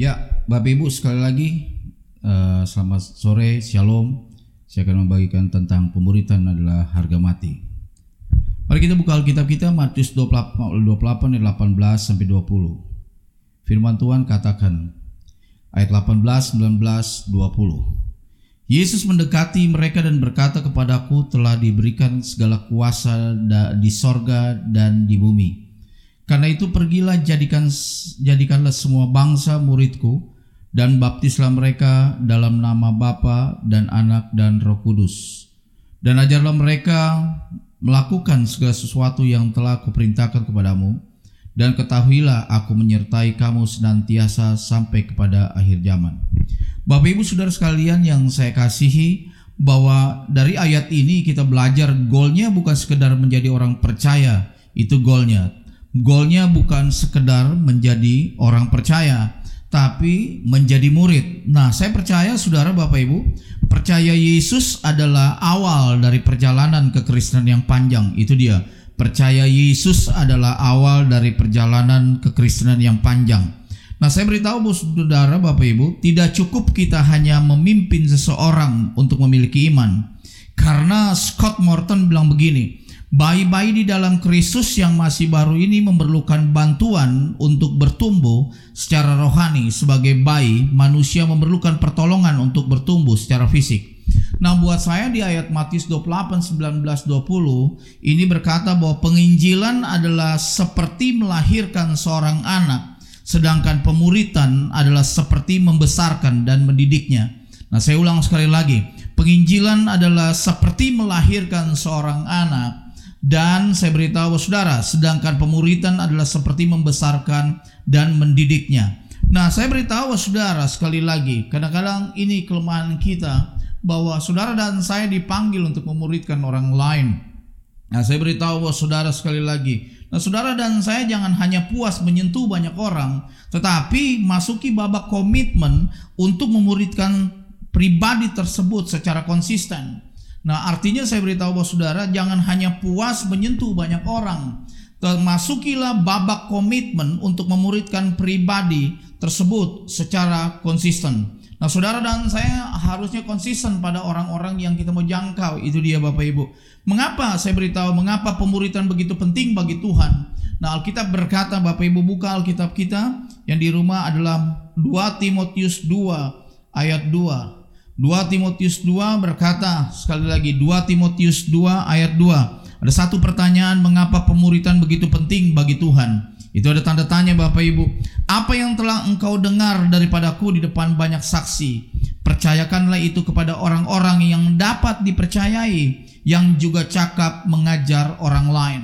Ya, Bapak Ibu sekali lagi uh, selamat sore, Shalom. Saya akan membagikan tentang pemuritan adalah harga mati. Mari kita buka Alkitab kita Matius 28, 28 ayat 18 sampai 20. Firman Tuhan katakan ayat 18, 19, 20. Yesus mendekati mereka dan berkata kepadaku telah diberikan segala kuasa di sorga dan di bumi. Karena itu pergilah jadikan jadikanlah semua bangsa muridku dan baptislah mereka dalam nama Bapa dan Anak dan Roh Kudus. Dan ajarlah mereka melakukan segala sesuatu yang telah kuperintahkan kepadamu dan ketahuilah aku menyertai kamu senantiasa sampai kepada akhir zaman. Bapak Ibu Saudara sekalian yang saya kasihi bahwa dari ayat ini kita belajar golnya bukan sekedar menjadi orang percaya, itu golnya, Golnya bukan sekedar menjadi orang percaya, tapi menjadi murid. Nah, saya percaya saudara Bapak Ibu, percaya Yesus adalah awal dari perjalanan kekristenan yang panjang. Itu dia. Percaya Yesus adalah awal dari perjalanan kekristenan yang panjang. Nah, saya beritahu bu saudara Bapak Ibu, tidak cukup kita hanya memimpin seseorang untuk memiliki iman. Karena Scott Morton bilang begini, Bayi-bayi di dalam Kristus yang masih baru ini memerlukan bantuan untuk bertumbuh secara rohani. Sebagai bayi, manusia memerlukan pertolongan untuk bertumbuh secara fisik. Nah buat saya di ayat Matius 28, 19, 20 ini berkata bahwa penginjilan adalah seperti melahirkan seorang anak. Sedangkan pemuritan adalah seperti membesarkan dan mendidiknya. Nah saya ulang sekali lagi. Penginjilan adalah seperti melahirkan seorang anak dan saya beritahu saudara, sedangkan pemuritan adalah seperti membesarkan dan mendidiknya. Nah, saya beritahu saudara sekali lagi, kadang-kadang ini kelemahan kita bahwa saudara dan saya dipanggil untuk memuridkan orang lain. Nah, saya beritahu saudara sekali lagi, nah saudara dan saya jangan hanya puas menyentuh banyak orang, tetapi masuki babak komitmen untuk memuridkan pribadi tersebut secara konsisten. Nah artinya saya beritahu bahwa saudara jangan hanya puas menyentuh banyak orang. Masukilah babak komitmen untuk memuridkan pribadi tersebut secara konsisten. Nah saudara dan saya harusnya konsisten pada orang-orang yang kita mau jangkau. Itu dia Bapak Ibu. Mengapa saya beritahu mengapa pemuritan begitu penting bagi Tuhan? Nah Alkitab berkata Bapak Ibu buka Alkitab kita yang di rumah adalah 2 Timotius 2 ayat 2. 2 Timotius 2 berkata sekali lagi 2 Timotius 2 ayat 2 ada satu pertanyaan mengapa pemuritan begitu penting bagi Tuhan? Itu ada tanda tanya Bapak Ibu. Apa yang telah engkau dengar daripadaku di depan banyak saksi? Percayakanlah itu kepada orang-orang yang dapat dipercayai yang juga cakap mengajar orang lain.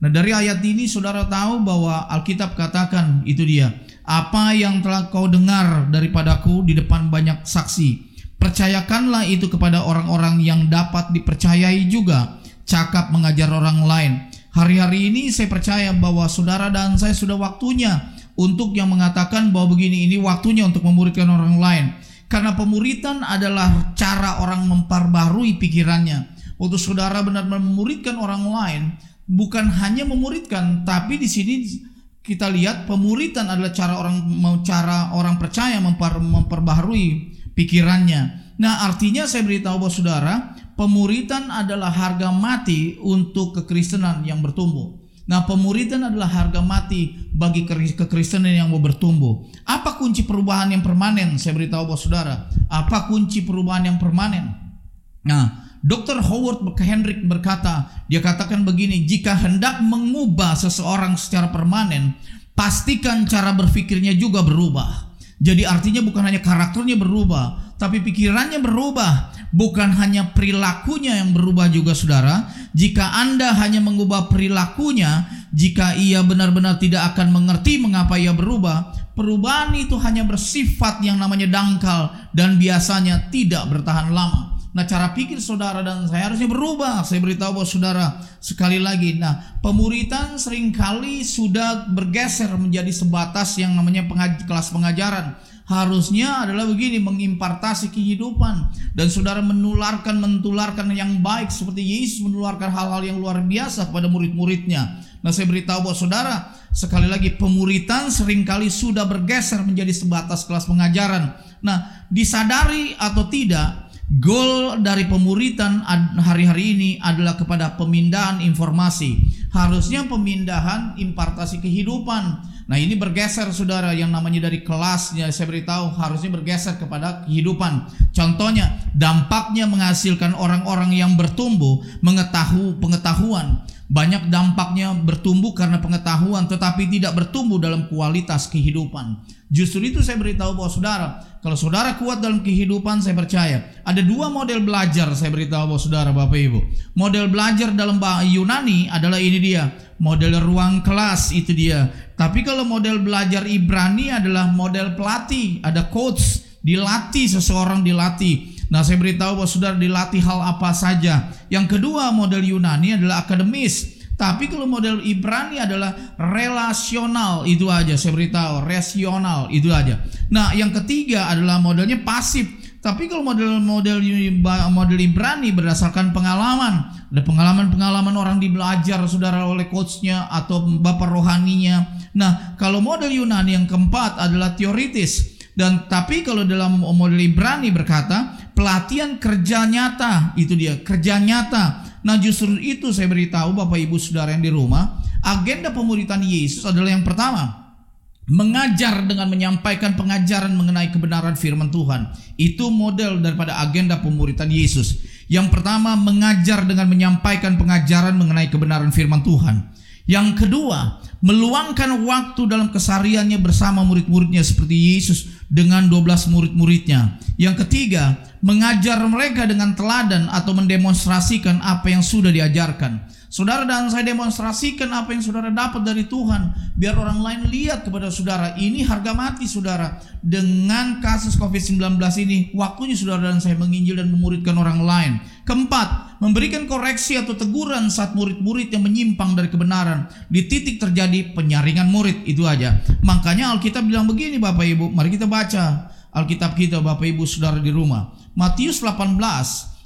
Nah dari ayat ini saudara tahu bahwa Alkitab katakan itu dia apa yang telah kau dengar daripadaku di depan banyak saksi Percayakanlah itu kepada orang-orang yang dapat dipercayai juga. Cakap mengajar orang lain. Hari-hari ini saya percaya bahwa saudara dan saya sudah waktunya untuk yang mengatakan bahwa begini ini waktunya untuk memuridkan orang lain. Karena pemuritan adalah cara orang memperbarui pikirannya. Untuk saudara benar-benar memuridkan orang lain, bukan hanya memuridkan, tapi di sini kita lihat pemuritan adalah cara orang cara orang percaya memper, memperbaharui pikirannya. Nah, artinya saya beritahu bahwa saudara, pemuritan adalah harga mati untuk kekristenan yang bertumbuh. Nah, pemuritan adalah harga mati bagi kekristenan yang mau bertumbuh. Apa kunci perubahan yang permanen? Saya beritahu bahwa saudara, apa kunci perubahan yang permanen? Nah, Dr. Howard Hendrick berkata, dia katakan begini, jika hendak mengubah seseorang secara permanen, pastikan cara berpikirnya juga berubah. Jadi artinya bukan hanya karakternya berubah, tapi pikirannya berubah. Bukan hanya perilakunya yang berubah juga saudara. Jika Anda hanya mengubah perilakunya, jika ia benar-benar tidak akan mengerti mengapa ia berubah, perubahan itu hanya bersifat yang namanya dangkal dan biasanya tidak bertahan lama. Nah cara pikir saudara dan saya harusnya berubah. Saya beritahu bahwa saudara sekali lagi. Nah pemuritan sering kali sudah bergeser menjadi sebatas yang namanya pengaj kelas pengajaran. Harusnya adalah begini mengimpartasi kehidupan dan saudara menularkan mentularkan yang baik seperti Yesus menularkan hal-hal yang luar biasa kepada murid-muridnya. Nah saya beritahu bahwa saudara sekali lagi pemuritan sering kali sudah bergeser menjadi sebatas kelas pengajaran. Nah, disadari atau tidak, goal dari pemuritan hari-hari ini adalah kepada pemindahan informasi. Harusnya pemindahan impartasi kehidupan. Nah ini bergeser saudara yang namanya dari kelasnya saya beritahu harusnya bergeser kepada kehidupan. Contohnya dampaknya menghasilkan orang-orang yang bertumbuh mengetahui pengetahuan banyak dampaknya bertumbuh karena pengetahuan tetapi tidak bertumbuh dalam kualitas kehidupan. Justru itu saya beritahu bahwa saudara, kalau saudara kuat dalam kehidupan saya percaya ada dua model belajar saya beritahu bahwa saudara Bapak Ibu. Model belajar dalam bahasa Yunani adalah ini dia, model ruang kelas itu dia. Tapi kalau model belajar Ibrani adalah model pelatih, ada coach, dilatih seseorang dilatih. Nah, saya beritahu bahwa saudara dilatih hal apa saja. Yang kedua, model Yunani adalah akademis. Tapi kalau model Ibrani adalah relasional itu aja saya beritahu rasional itu aja. Nah yang ketiga adalah modelnya pasif. Tapi kalau model-model model Ibrani berdasarkan pengalaman, ada pengalaman-pengalaman orang dibelajar saudara oleh coachnya atau bapak rohaninya. Nah kalau model Yunani yang keempat adalah teoritis. Dan tapi kalau dalam model Ibrani berkata pelatihan kerja nyata itu dia kerja nyata nah justru itu saya beritahu bapak ibu saudara yang di rumah agenda pemuritan Yesus adalah yang pertama mengajar dengan menyampaikan pengajaran mengenai kebenaran firman Tuhan. Itu model daripada agenda pemuritan Yesus. Yang pertama mengajar dengan menyampaikan pengajaran mengenai kebenaran firman Tuhan. Yang kedua, meluangkan waktu dalam kesariannya bersama murid-muridnya seperti Yesus dengan 12 murid-muridnya. Yang ketiga, mengajar mereka dengan teladan atau mendemonstrasikan apa yang sudah diajarkan. Saudara dan saya demonstrasikan apa yang saudara dapat dari Tuhan biar orang lain lihat kepada saudara ini harga mati saudara dengan kasus Covid-19 ini waktunya saudara dan saya menginjil dan memuridkan orang lain. Keempat, memberikan koreksi atau teguran saat murid-murid yang menyimpang dari kebenaran. Di titik terjadi penyaringan murid itu aja. Makanya Alkitab bilang begini Bapak Ibu, mari kita baca Alkitab kita Bapak Ibu Saudara di rumah. Matius 18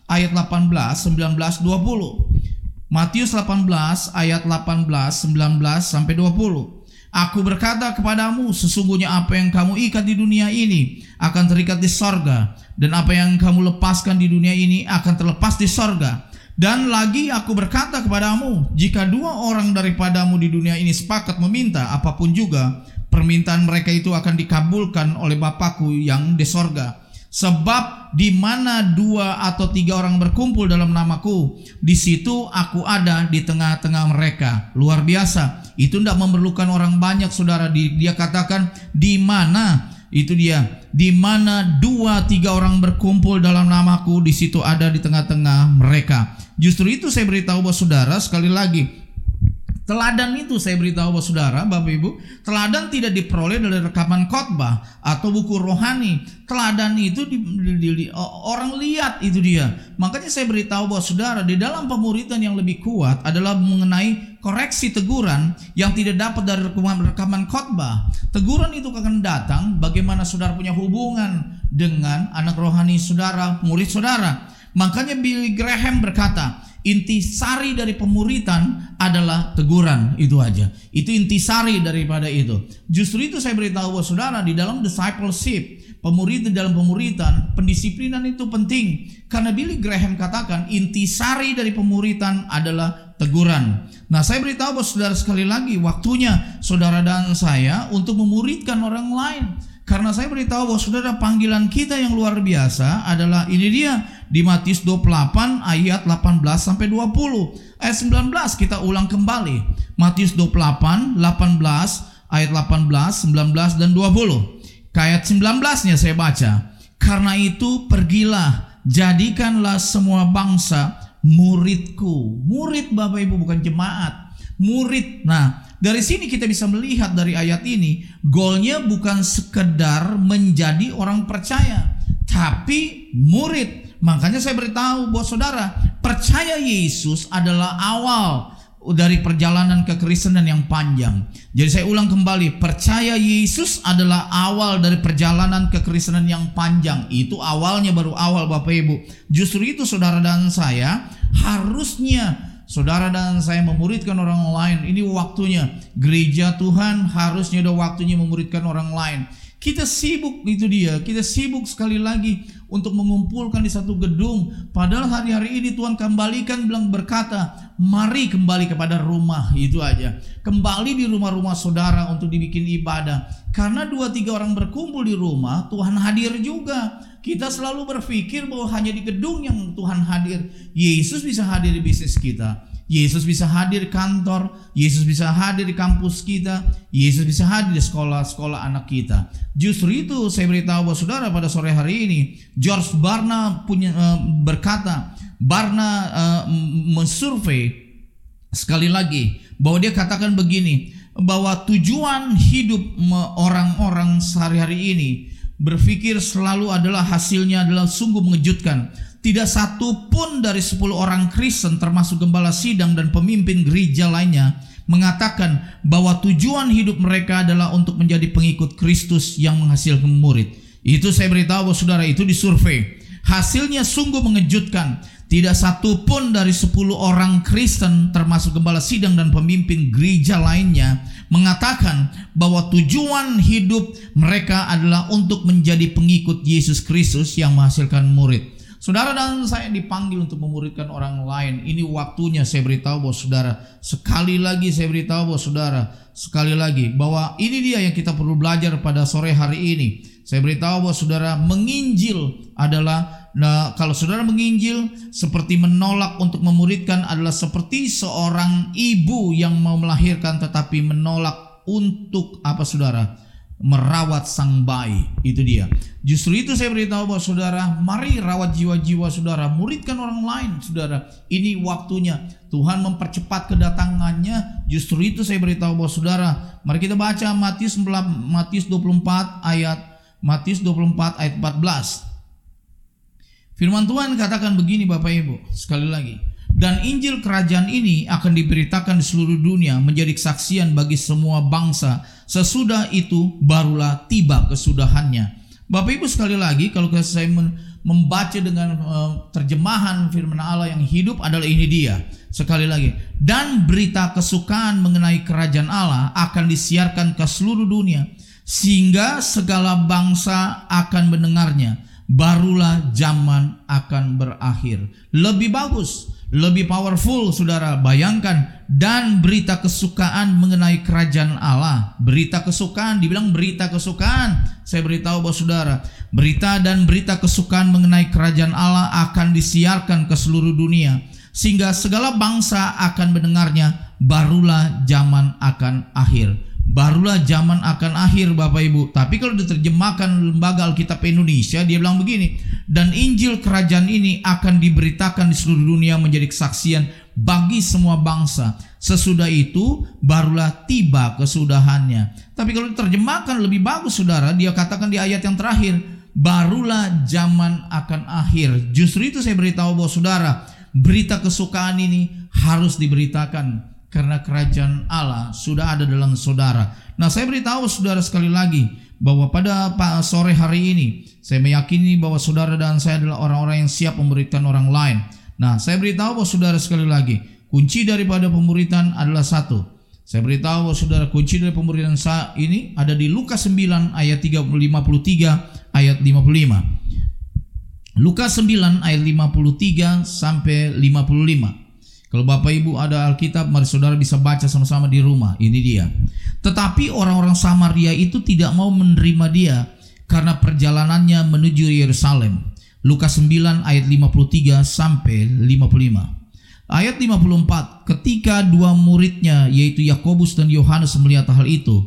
ayat 18, 19, 20. Matius 18 ayat 18, 19 sampai 20. Aku berkata kepadamu, sesungguhnya apa yang kamu ikat di dunia ini akan terikat di sorga, dan apa yang kamu lepaskan di dunia ini akan terlepas di sorga. Dan lagi aku berkata kepadamu, jika dua orang daripadamu di dunia ini sepakat meminta apa pun juga, permintaan mereka itu akan dikabulkan oleh Bapakku yang di sorga. Sebab di mana dua atau tiga orang berkumpul dalam namaku, di situ aku ada di tengah-tengah mereka. Luar biasa. Itu tidak memerlukan orang banyak, saudara. Dia katakan di mana itu dia. Di mana dua tiga orang berkumpul dalam namaku, di situ ada di tengah-tengah mereka. Justru itu saya beritahu bahwa saudara sekali lagi Teladan itu saya beritahu bahwa saudara, Bapak Ibu, teladan tidak diperoleh dari rekaman khotbah atau buku rohani. Teladan itu di, di, di, di, orang lihat itu dia. Makanya saya beritahu bahwa saudara di dalam pemuritan yang lebih kuat adalah mengenai koreksi teguran yang tidak dapat dari rekaman, rekaman khotbah. Teguran itu akan datang bagaimana saudara punya hubungan dengan anak rohani saudara, murid saudara. Makanya Billy Graham berkata, intisari dari pemuritan adalah teguran itu aja. Itu intisari daripada itu. Justru itu saya beritahu bahwa saudara di dalam discipleship, pemuritan dalam pemuritan, pendisiplinan itu penting. Karena Billy Graham katakan intisari dari pemuritan adalah teguran. Nah saya beritahu bahwa saudara sekali lagi waktunya saudara dan saya untuk memuridkan orang lain. Karena saya beritahu bahwa saudara panggilan kita yang luar biasa adalah ini dia di Matius 28 ayat 18 sampai 20. Ayat 19 kita ulang kembali. Matius 28 18 ayat 18, 19 dan 20. Ke ayat 19-nya saya baca. Karena itu pergilah jadikanlah semua bangsa muridku. Murid Bapak Ibu bukan jemaat. Murid. Nah, dari sini kita bisa melihat dari ayat ini, goalnya bukan sekedar menjadi orang percaya, tapi murid. Makanya saya beritahu buat saudara, percaya Yesus adalah awal dari perjalanan kekristenan yang panjang. Jadi saya ulang kembali, percaya Yesus adalah awal dari perjalanan kekristenan yang panjang. Itu awalnya baru awal Bapak Ibu. Justru itu saudara dan saya harusnya saudara dan saya memuridkan orang lain. Ini waktunya. Gereja Tuhan harusnya udah waktunya memuridkan orang lain. Kita sibuk itu dia, kita sibuk sekali lagi untuk mengumpulkan di satu gedung. Padahal hari-hari ini Tuhan kembalikan bilang berkata, mari kembali kepada rumah itu aja. Kembali di rumah-rumah saudara untuk dibikin ibadah. Karena dua tiga orang berkumpul di rumah, Tuhan hadir juga. Kita selalu berpikir bahwa hanya di gedung yang Tuhan hadir. Yesus bisa hadir di bisnis kita. Yesus bisa hadir di kantor, Yesus bisa hadir di kampus kita, Yesus bisa hadir di sekolah-sekolah anak kita. Justru itu saya beritahu bahwa saudara pada sore hari ini George Barna punya uh, berkata, Barna uh, mensurvei sekali lagi bahwa dia katakan begini bahwa tujuan hidup orang-orang sehari-hari ini berpikir selalu adalah hasilnya adalah sungguh mengejutkan tidak satu pun dari sepuluh orang Kristen termasuk gembala sidang dan pemimpin gereja lainnya mengatakan bahwa tujuan hidup mereka adalah untuk menjadi pengikut Kristus yang menghasilkan murid. Itu saya beritahu bahwa saudara itu disurvei. Hasilnya sungguh mengejutkan. Tidak satu pun dari sepuluh orang Kristen termasuk gembala sidang dan pemimpin gereja lainnya mengatakan bahwa tujuan hidup mereka adalah untuk menjadi pengikut Yesus Kristus yang menghasilkan murid. Saudara dan saya dipanggil untuk memuridkan orang lain. Ini waktunya saya beritahu bahwa saudara. Sekali lagi saya beritahu bahwa saudara. Sekali lagi bahwa ini dia yang kita perlu belajar pada sore hari ini. Saya beritahu bahwa saudara menginjil adalah Nah, kalau saudara menginjil seperti menolak untuk memuridkan adalah seperti seorang ibu yang mau melahirkan tetapi menolak untuk apa saudara? Merawat sang bayi. Itu dia. Justru itu saya beritahu bahwa saudara, mari rawat jiwa-jiwa saudara, muridkan orang lain saudara. Ini waktunya. Tuhan mempercepat kedatangannya. Justru itu saya beritahu bahwa saudara, mari kita baca Matius Matius 24 ayat Matius 24 ayat 14. Firman Tuhan katakan begini Bapak Ibu, sekali lagi. Dan Injil kerajaan ini akan diberitakan di seluruh dunia menjadi kesaksian bagi semua bangsa. Sesudah itu barulah tiba kesudahannya. Bapak Ibu sekali lagi kalau saya membaca dengan uh, terjemahan firman Allah yang hidup adalah ini dia. Sekali lagi. Dan berita kesukaan mengenai kerajaan Allah akan disiarkan ke seluruh dunia. Sehingga segala bangsa akan mendengarnya. Barulah zaman akan berakhir. Lebih bagus lebih powerful saudara bayangkan dan berita kesukaan mengenai kerajaan Allah. Berita kesukaan dibilang berita kesukaan. Saya beritahu bahwa saudara berita dan berita kesukaan mengenai kerajaan Allah akan disiarkan ke seluruh dunia sehingga segala bangsa akan mendengarnya. Barulah zaman akan akhir. Barulah zaman akan akhir Bapak Ibu. Tapi kalau diterjemahkan lembaga Alkitab Indonesia, dia bilang begini, dan Injil kerajaan ini akan diberitakan di seluruh dunia menjadi kesaksian bagi semua bangsa. Sesudah itu barulah tiba kesudahannya. Tapi kalau diterjemahkan lebih bagus saudara, dia katakan di ayat yang terakhir, barulah zaman akan akhir. Justru itu saya beritahu bahwa saudara, berita kesukaan ini harus diberitakan karena kerajaan Allah sudah ada dalam saudara. Nah, saya beritahu saudara sekali lagi bahwa pada sore hari ini saya meyakini bahwa saudara dan saya adalah orang-orang yang siap memberikan orang lain. Nah, saya beritahu bahwa saudara sekali lagi, kunci daripada pemuritan adalah satu. Saya beritahu bahwa saudara kunci dari pemuritan saat ini ada di Lukas 9 ayat 53 ayat 55. Lukas 9 ayat 53 sampai 55. Kalau Bapak Ibu ada Alkitab, mari saudara bisa baca sama-sama di rumah. Ini dia. Tetapi orang-orang Samaria itu tidak mau menerima dia karena perjalanannya menuju Yerusalem. Lukas 9 ayat 53 sampai 55. Ayat 54, ketika dua muridnya yaitu Yakobus dan Yohanes melihat hal itu,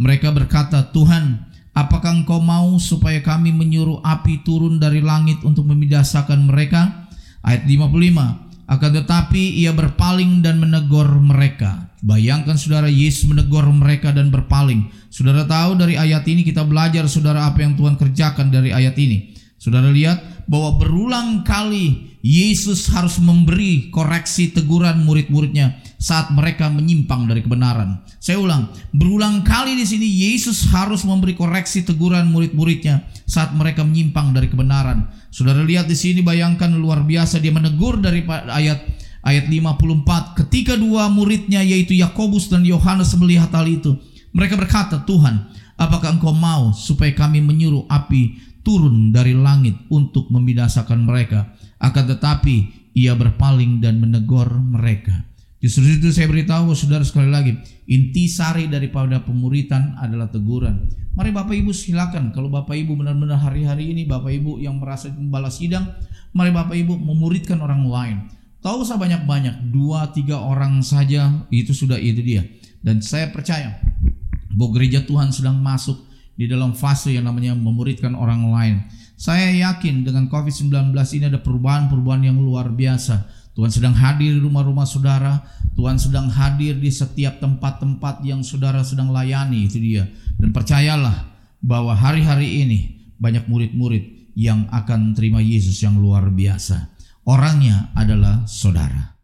mereka berkata, "Tuhan, apakah Engkau mau supaya kami menyuruh api turun dari langit untuk memidasakan mereka?" Ayat 55, akan tetapi ia berpaling dan menegur mereka. Bayangkan saudara Yesus menegur mereka dan berpaling. Saudara tahu dari ayat ini kita belajar saudara apa yang Tuhan kerjakan dari ayat ini. Saudara lihat bahwa berulang kali Yesus harus memberi koreksi teguran murid-muridnya saat mereka menyimpang dari kebenaran. Saya ulang, berulang kali di sini Yesus harus memberi koreksi teguran murid-muridnya saat mereka menyimpang dari kebenaran. Saudara lihat di sini bayangkan luar biasa dia menegur dari ayat Ayat 54, ketika dua muridnya yaitu Yakobus dan Yohanes melihat hal itu, mereka berkata, Tuhan, apakah engkau mau supaya kami menyuruh api turun dari langit untuk membinasakan mereka? Akan tetapi ia berpaling dan menegur mereka. Justru itu saya beritahu saudara sekali lagi, inti sari daripada pemuritan adalah teguran. Mari Bapak Ibu silakan kalau Bapak Ibu benar-benar hari-hari ini Bapak Ibu yang merasa membalas sidang, mari Bapak Ibu memuridkan orang lain. Tahu usah banyak-banyak, dua tiga orang saja itu sudah itu dia. Dan saya percaya bahwa gereja Tuhan sedang masuk di dalam fase yang namanya memuridkan orang lain. Saya yakin dengan COVID-19 ini ada perubahan-perubahan yang luar biasa Tuhan sedang hadir di rumah-rumah saudara. Tuhan sedang hadir di setiap tempat-tempat yang saudara sedang layani itu dia. Dan percayalah bahwa hari-hari ini banyak murid-murid yang akan terima Yesus yang luar biasa. Orangnya adalah saudara.